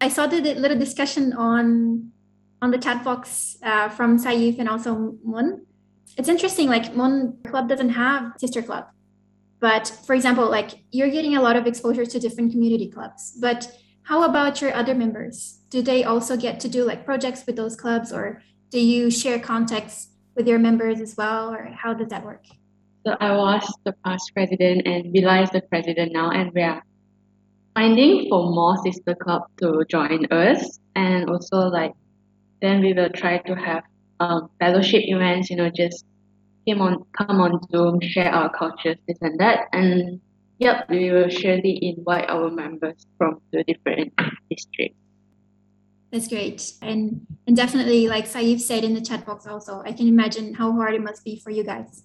I saw the little discussion on on the chat box uh, from Saif and also Mun. It's interesting, like Mun Club doesn't have sister club. But for example, like you're getting a lot of exposure to different community clubs. But how about your other members? Do they also get to do like projects with those clubs or do you share contacts with your members as well or how does that work? So I was the past president and Bila is the president now and we are finding for more sister club to join us and also like then we will try to have um, fellowship events, you know, just came on come on Zoom, share our cultures, this and that. And yep, we will surely invite our members from the different districts. That's great. And and definitely like Saif said in the chat box also, I can imagine how hard it must be for you guys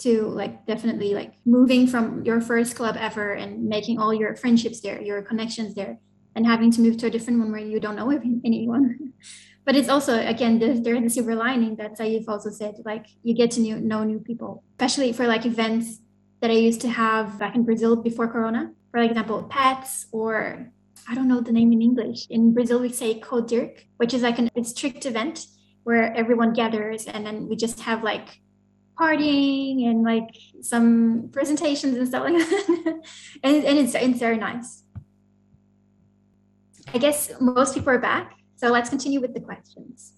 to like definitely like moving from your first club ever and making all your friendships there, your connections there, and having to move to a different one where you don't know anyone. but it's also again there's, there's the silver lining that Saif also said like you get to new, know new people especially for like events that I used to have back in Brazil before Corona for example pets or I don't know the name in English in Brazil we say Codirc which is like an a strict event where everyone gathers and then we just have like partying and like some presentations and stuff like that and, and it's, it's very nice I guess most people are back so let's continue with the questions.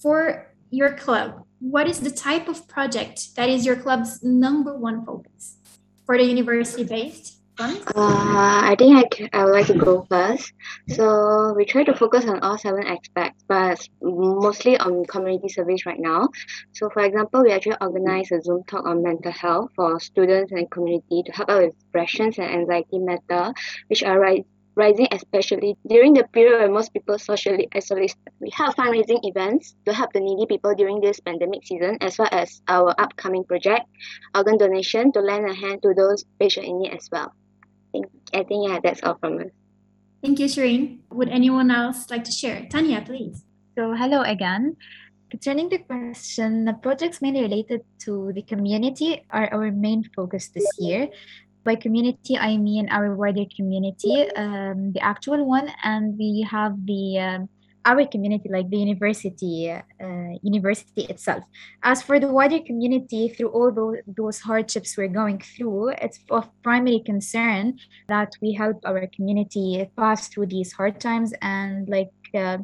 For your club, what is the type of project that is your club's number one focus? For the university based uh, I think I, can, I would like to go first. So we try to focus on all seven aspects, but mostly on community service right now. So for example, we actually organize a Zoom talk on mental health for students and community to help out with depressions and anxiety matter, which are rising especially during the period where most people socially isolate. We have fundraising events to help the needy people during this pandemic season, as well as our upcoming project, organ donation, to lend a hand to those patient in need as well. I think, I think yeah, that's all from us. Thank you, Shireen. Would anyone else like to share? Tanya, please. So, hello again. Concerning the question, the projects mainly related to the community are our main focus this year by community i mean our wider community um, the actual one and we have the um, our community like the university uh, university itself. As for the wider community through all those, those hardships we're going through it's of primary concern that we help our community pass through these hard times and like uh,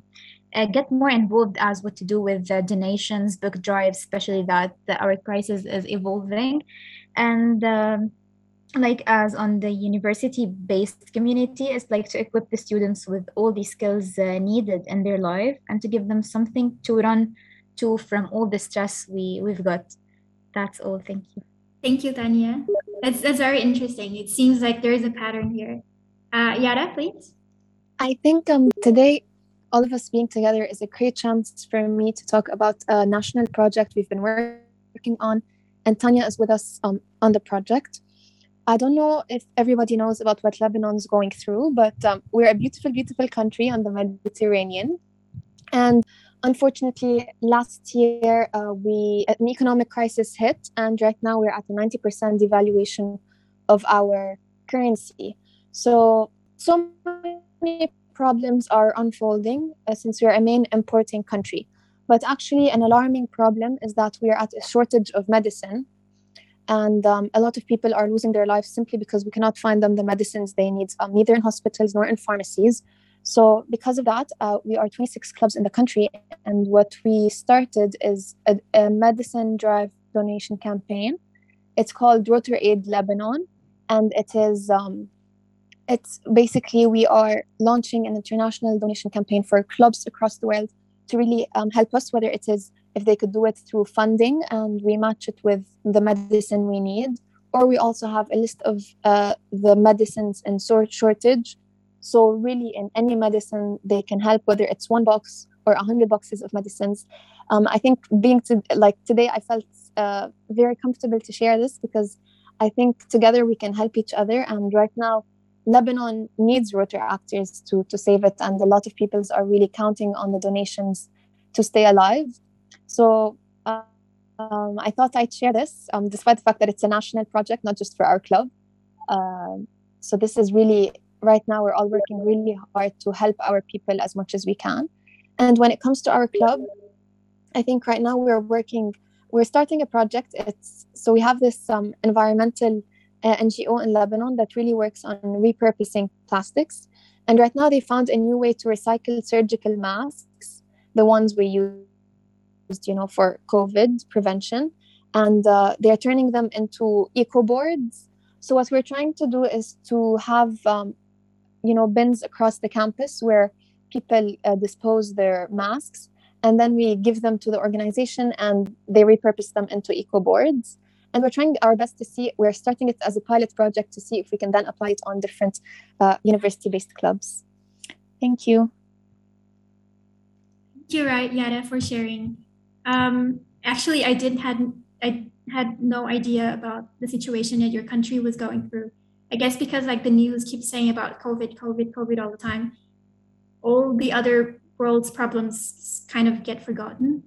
uh, get more involved as what to do with uh, donations book drives especially that, that our crisis is evolving. And um, like as on the university based community is like to equip the students with all the skills uh, needed in their life and to give them something to run to from all the stress we we've got. That's all. Thank you. Thank you tanya. That's that's very interesting. It seems like there is a pattern here. Uh yara please. I think um today all of us being together is a great chance for me to talk about a national project we've been working on. And tanya is with us um, on the project I don't know if everybody knows about what Lebanon's going through, but um, we're a beautiful, beautiful country on the Mediterranean. And unfortunately, last year uh, we an economic crisis hit, and right now we're at a 90% devaluation of our currency. So, so many problems are unfolding uh, since we're a main importing country. But actually, an alarming problem is that we are at a shortage of medicine and um, a lot of people are losing their lives simply because we cannot find them the medicines they need, um, neither in hospitals nor in pharmacies. So, because of that, uh, we are 26 clubs in the country, and what we started is a, a medicine drive donation campaign. It's called Rotary Aid Lebanon, and it is um, it's basically we are launching an international donation campaign for clubs across the world to really um, help us, whether it is if they could do it through funding and we match it with the medicine we need. Or we also have a list of uh, the medicines in sort shortage. So really in any medicine they can help whether it's one box or a hundred boxes of medicines. Um, i think being to like today i felt uh, very comfortable to share this because i think together we can help each other. And right now lebanon needs rotary actors to, to save it. And a lot of people are really counting on the donations to stay alive so um, I thought I'd share this, um, despite the fact that it's a national project, not just for our club. Um, so this is really right now we're all working really hard to help our people as much as we can. And when it comes to our club, I think right now we're working, we're starting a project. It's so we have this um, environmental uh, NGO in Lebanon that really works on repurposing plastics. And right now they found a new way to recycle surgical masks, the ones we used, you know, for COVID prevention, and uh, they're turning them into eco boards. So what we're trying to do is to have, um, you know, bins across the campus where people uh, dispose their masks, and then we give them to the organization, and they repurpose them into eco boards. And we're trying our best to see we're starting it as a pilot project to see if we can then apply it on different uh, university-based clubs. Thank you. Thank you right Yara for sharing um, actually i didn't had i had no idea about the situation that your country was going through i guess because like the news keeps saying about covid covid covid all the time all the other world's problems kind of get forgotten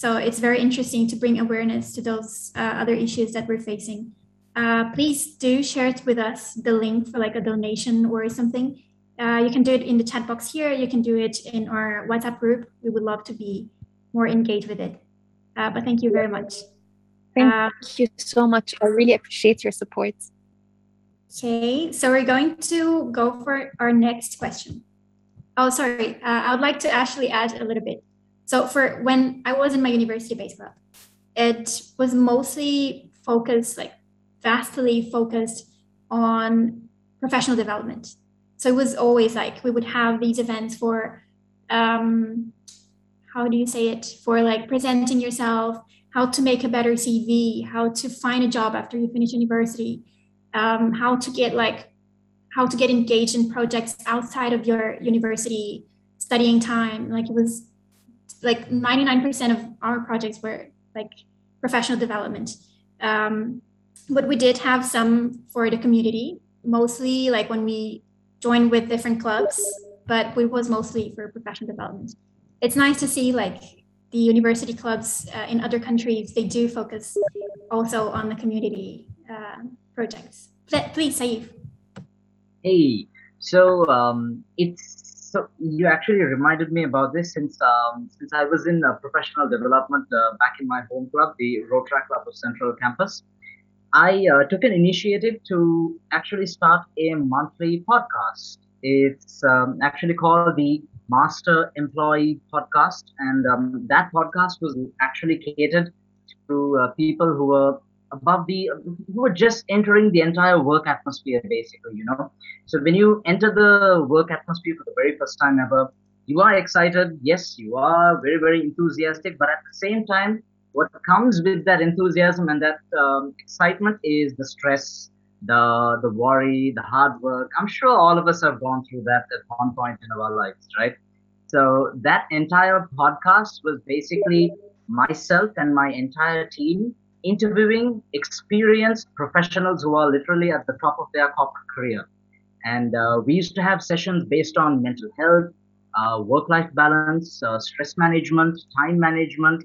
so it's very interesting to bring awareness to those uh, other issues that we're facing. Uh, please do share it with us, the link for like a donation or something. Uh, you can do it in the chat box here. You can do it in our WhatsApp group. We would love to be more engaged with it. Uh, but thank you very much. Thank uh, you so much. I really appreciate your support. Okay, so we're going to go for our next question. Oh, sorry. Uh, I would like to actually add a little bit. So for when I was in my university-based club, it was mostly focused, like vastly focused on professional development. So it was always like we would have these events for um, how do you say it for like presenting yourself how to make a better cv how to find a job after you finish university um, how to get like how to get engaged in projects outside of your university studying time like it was like 99% of our projects were like professional development. Um, but we did have some for the community, mostly like when we joined with different clubs, but it was mostly for professional development. It's nice to see like the university clubs uh, in other countries, they do focus also on the community uh, projects. Please, Saif. Hey, so um, it's so you actually reminded me about this since um, since I was in uh, professional development uh, back in my home club, the Rotaract Club of Central Campus. I uh, took an initiative to actually start a monthly podcast. It's um, actually called the Master Employee Podcast, and um, that podcast was actually catered to uh, people who were above the you were just entering the entire work atmosphere basically you know? So when you enter the work atmosphere for the very first time ever you are excited yes you are very very enthusiastic but at the same time what comes with that enthusiasm and that um, excitement is the stress the the worry the hard work i'm sure all of us have gone through that at one point in our lives right so that entire podcast was basically myself and my entire team interviewing experienced professionals who are literally at the top of their corporate career. And uh, we used to have sessions based on mental health, uh, work life balance, uh, stress management, time management.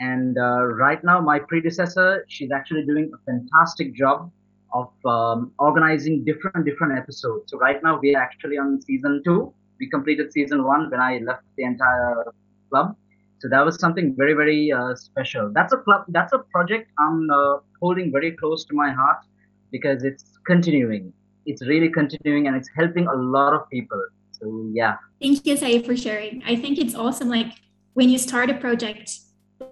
And uh, right now, my predecessor, she's actually doing a fantastic job of um, organizing different different episodes. So right now, we are actually on season two. We completed season one when I left the entire club so that was something very, very uh, special. That's a club. That's a project I'm uh, holding very close to my heart because it's continuing. It's really continuing and it's helping a lot of people. So yeah. Thank you, Saeed, for sharing. I think it's awesome. Like when you start a project,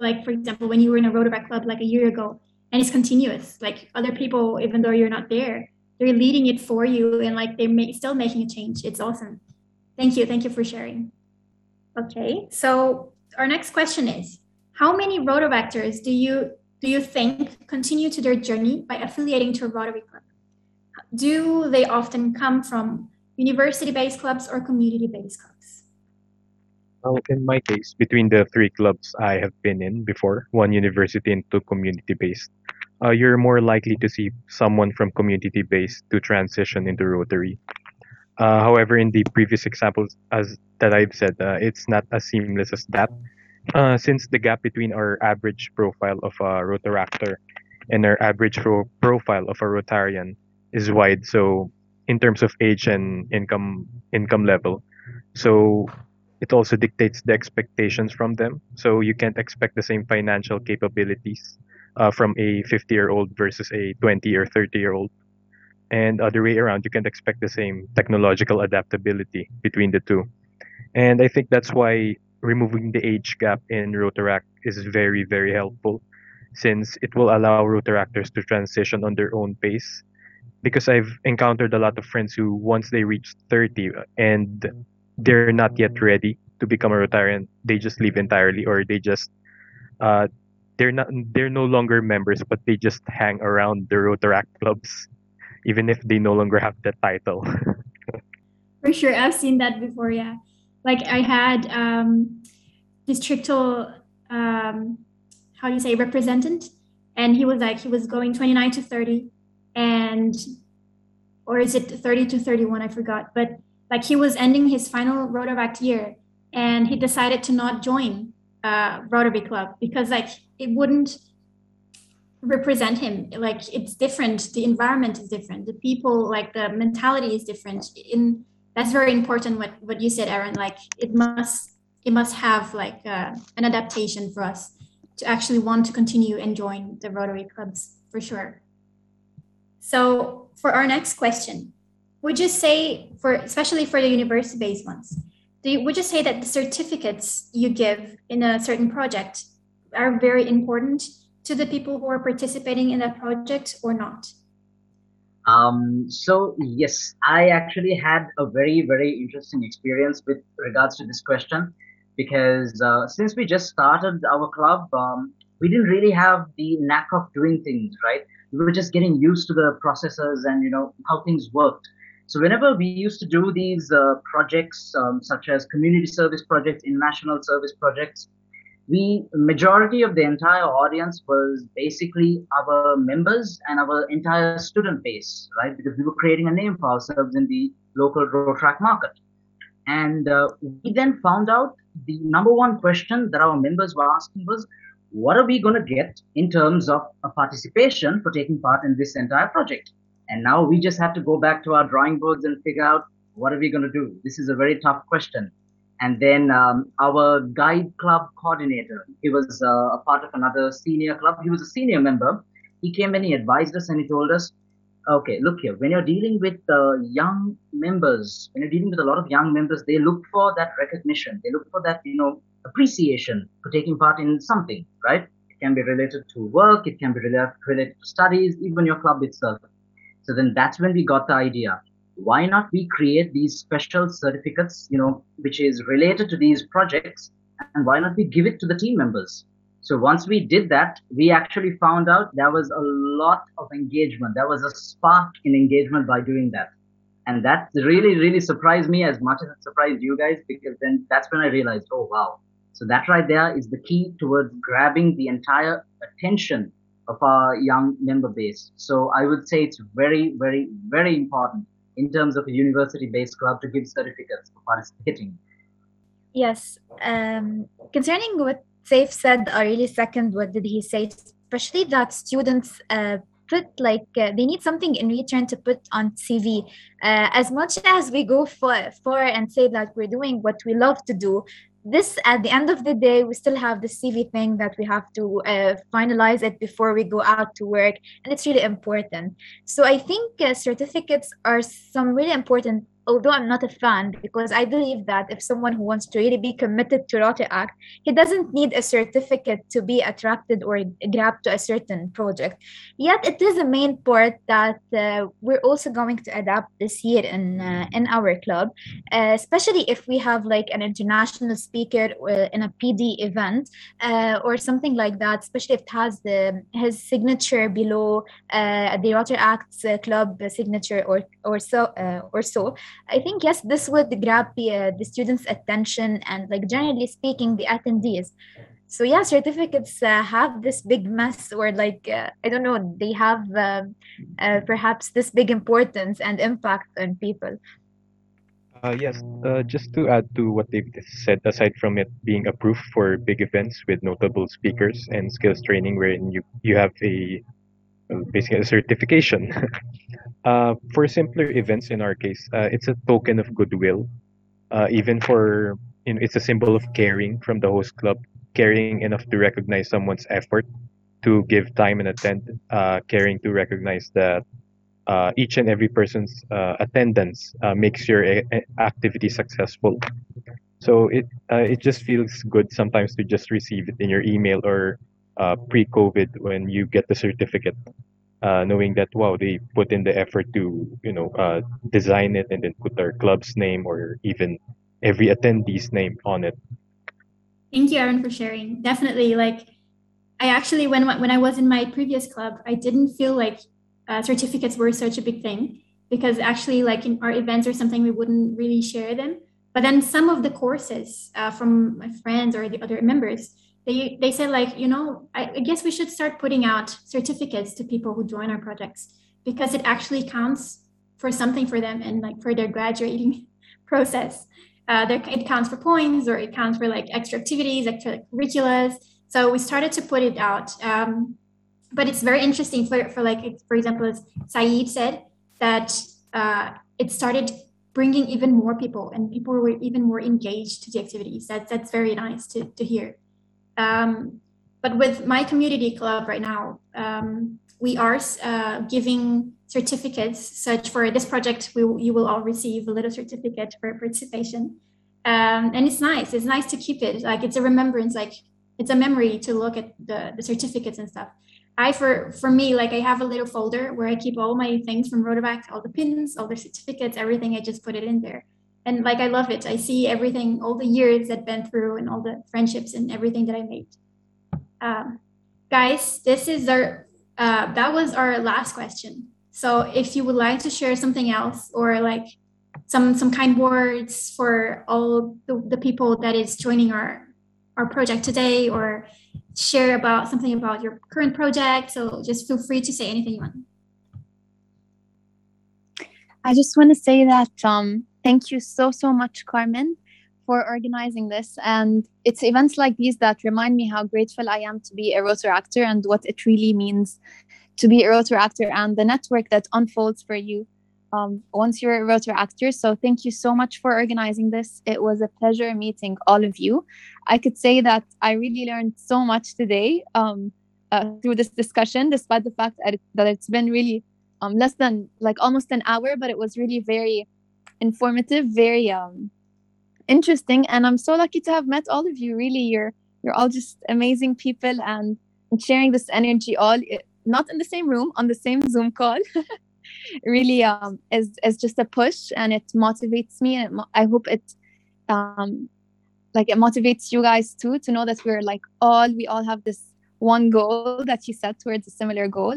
like for example, when you were in a Rotaract club like a year ago, and it's continuous. Like other people, even though you're not there, they're leading it for you, and like they're ma- still making a change. It's awesome. Thank you. Thank you for sharing. Okay, so our next question is how many rotaractors do you do you think continue to their journey by affiliating to a Rotary Club? Do they often come from university-based clubs or community-based clubs? Well, in my case, between the three clubs I have been in before, one university and two community-based, uh, you're more likely to see someone from community-based to transition into Rotary. Uh, however, in the previous examples, as that I've said, uh, it's not as seamless as that. Uh, since the gap between our average profile of a Rotaractor and our average pro- profile of a Rotarian is wide, so in terms of age and income income level. So it also dictates the expectations from them. So you can't expect the same financial capabilities uh, from a 50 year old versus a 20 or 30 year old. And other way around, you can't expect the same technological adaptability between the two. And I think that's why removing the age gap in Rotaract is very, very helpful since it will allow Rotaractors to transition on their own pace. Because I've encountered a lot of friends who, once they reach 30 and they're not yet ready to become a Rotarian, they just leave entirely or they just uh, they're not they're no longer members but they just hang around the Rotaract clubs even if they no longer have the title. For sure, I've seen that before. Yeah, like I had um, districtal, um, how do you say, representative, and he was like he was going twenty nine to thirty, and or is it thirty to thirty one? I forgot, but like he was ending his final Rotaract year, and he decided to not join uh, Rotary Club because like it wouldn't represent him. Like it's different. The environment is different. The people like the mentality is different. In that's very important what what you said aaron like it must it must have like uh, an adaptation for us to actually want to continue and join the rotary clubs for sure. So for our next question would you say for especially for the university based ones you, would you say that the certificates you give in a certain project are very important to the people who are participating in that project or not? Um, so yes, I actually had a very, very interesting experience with regards to this question because uh, since we just started our club, um, we didn't really have the knack of doing things, right? We were just getting used to the processes and, you know, how things worked. So whenever we used to do these uh, projects, um, such as community service projects, international service projects, we majority of the entire audience was basically our members and our entire student base, right? Because we were creating a name for ourselves in the local Rotaract market. And uh, we then found out the number one question that our members were asking was, what are we going to get in terms of a participation for taking part in this entire project? And now we just have to go back to our drawing boards and figure out what are we going to do? This is a very tough question and then um, our guide club coordinator he was uh, a part of another senior club. He was a senior member. He came and he advised us and he told us okay look here when you're dealing with uh, young members when you're dealing with a lot of young members they look for that recognition. They look for that you know appreciation for taking part in something right? It can be related to work. It can be related, related to studies. Even your club itself. So then that's when we got the idea why not we create these special certificates, you know, which is related to these projects, and why not we give it to the team members? So once we did that, we actually found out there was a lot of engagement. There was a spark in engagement by doing that. And that really, really surprised me as much as it surprised you guys, because then that's when I realized, oh, wow. So that right there is the key towards grabbing the entire attention of our young member base. So I would say it's very, very, very important in terms of a university-based club to give certificates for participating. Yes. Um, concerning what Saif said, I really second what did he say, especially that students uh, put like uh, they need something in return to put on CV. Uh, as much as we go for for and say that we're doing what we love to do, this at the end of the day we still have the cv thing that we have to uh, finalize it before we go out to work and it's really important. So i think uh, certificates are some really important although I'm not a fan, because I believe that if someone who wants to really be committed to Rotaract, he doesn't need a certificate to be attracted or grabbed to a certain project. Yet it is a main part that uh, we're also going to adapt this year in uh, in our club, uh, especially if we have like an international speaker uh, in a PD event uh, or something like that. Especially if it has the his signature below uh, the Rotaract club signature or or so or so. I think yes, this would grab the, uh, the students' attention and, like generally speaking, the attendees. So yeah, certificates uh, have this big mess, or like uh, I don't know, they have um, uh, perhaps this big importance and impact on people. Uh, yes, uh, just to add to what they've said, aside from it being approved for big events with notable speakers and skills training, wherein you you have a basically a certification. uh, for simpler events, in our case, uh, it's a token of goodwill. Uh, even for you know, it's a symbol of caring from the host club, caring enough to recognize someone's effort to give time and attend, uh, caring to recognize that uh, each and every person's uh, attendance makes your a- a- activity successful. So it it just feels good sometimes to just receive it in your email or uh, pre-COVID when you get the certificate, uh, knowing that wow they put in the effort to you know uh, design it and then put their club's name or even every attendee's name on it. Thank you, Aaron, for sharing. Definitely, like I actually when when I was in my previous club, I didn't feel like uh, certificates were such a big thing because actually, like in our events or something, we wouldn't really share them. But then some of the courses uh, from my friends or the other members, they they said like, you know, I, I guess we should start putting out certificates to people who join our projects because it actually counts for something for them and like for their graduating process. Uh, it counts for points or it counts for like extra activities, extra curriculums. So we started to put it out. Um, but it's very interesting for, for like, for example, as Saeed said, that uh, it started bringing even more people and people were even more engaged to the activities. That, that's very nice to, to hear. Um, but with my community club right now, um, we are uh, giving certificates such for this project we, you will all receive a little certificate for participation. Um, and it's nice it's nice to keep it like it's a remembrance like it's a memory to look at the, the certificates and stuff. I for for me like i have a little folder where i keep all my things from Rotaract, all the pins all the certificates everything i just put it in there and like i love it. I see everything all the years that been through and all the friendships and everything that i made. Um, guys this is our uh, that was our last question. So if you would like to share something else or like some some kind words for all the, the people that is joining our our project today or share about something about your current project so just feel free to say anything you want. I just want to say that um, thank you so, so much, Carmen, for organizing this. And it's events like these that remind me how grateful I am to be a Rotaractor and what it really means to be a Rotaractor and the network that unfolds for you um, once you're a Rotaractor. So thank you so much for organizing this. It was a pleasure meeting all of you. I could say that I really learned so much today um, uh, through this discussion, despite the fact that, it, it's been really um, less than like almost an hour, but it was really very informative, very um, interesting. And I'm so lucky to have met all of you. Really, you're you're all just amazing people and, sharing this energy all not in the same room on the same Zoom call. really um, is is just a push and it motivates me and I hope it um, like it motivates you guys too to know that we're like all we all have this one goal that you set towards a similar goal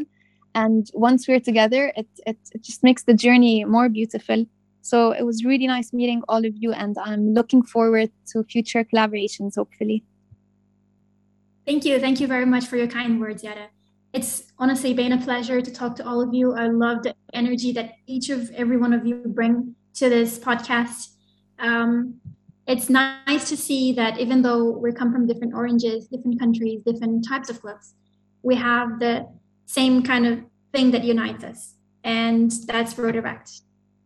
and once we're together it, it, it just makes the journey more beautiful so it was really nice meeting all of you and i'm looking forward to future collaborations hopefully. Thank you. Thank you very much for your kind words Yara it's honestly been a pleasure to talk to all of you. I love the energy that each of every one of you bring to this podcast. Um, it's nice to see that even though we come from different oranges different countries different types of clubs we have the same kind of thing that unites us, and that's Rotaract.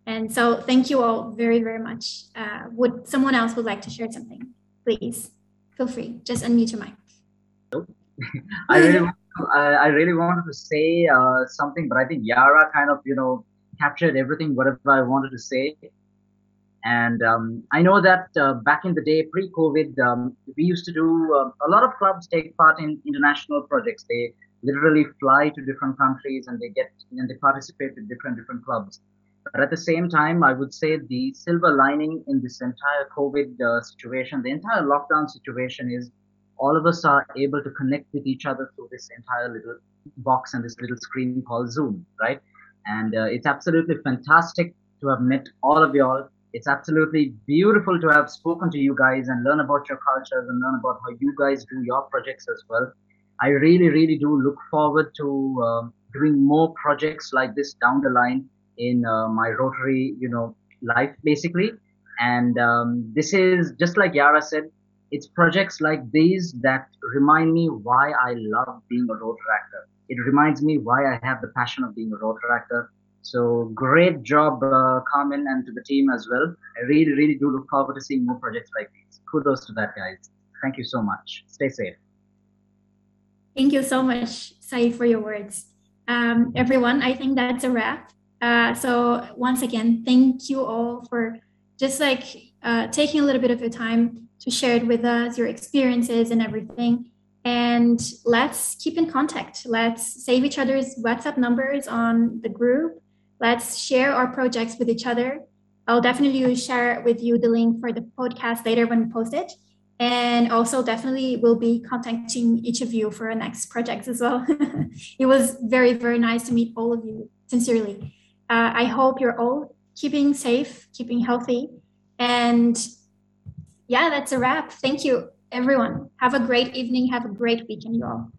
And so, thank you all very, very much. Uh, would someone else would like to share something? Please feel free. Just unmute your mic. I really, I, I really wanted to say uh, something, but I think Yara kind of, you know, captured everything, whatever I wanted to say. And um, I know that uh, back in the day, pre-COVID, um, we used to do uh, a lot of clubs take part in international projects. They literally fly to different countries and they get and they participate with different different clubs. But at the same time, I would say the silver lining in this entire COVID uh, situation, the entire lockdown situation, is all of us are able to connect with each other through this entire little box and this little screen called Zoom, right? And uh, it's absolutely fantastic to have met all of y'all. It's absolutely beautiful to have spoken to you guys and learn about your cultures and learn about how you guys do your projects as well. I really, really do look forward to um, doing more projects like this down the line in uh, my Rotary, you know, life basically. And um, this is just like Yara said, it's projects like these that remind me why I love being a Rotaractor. it reminds me why I have the passion of being a Rotaractor. So great job, uh, Carmen, and to the team as well. I really, really do look forward to seeing more projects like these. Kudos to that, guys. Thank you so much. Stay safe. Thank you so much, Saeed, for your words. Um, everyone, I think that's a wrap. Uh, so once again, thank you all for just like uh, taking a little bit of your time to share it with us, your experiences and everything. And let's keep in contact. Let's save each other's WhatsApp numbers on the group. Let's share our projects with each other. I'll definitely share with you the link for the podcast later when we post it. And also, definitely, we'll be contacting each of you for our next projects as well. it was very, very nice to meet all of you, sincerely. Uh, I hope you're all keeping safe, keeping healthy. And yeah, that's a wrap. Thank you, everyone. Have a great evening. Have a great weekend, you all.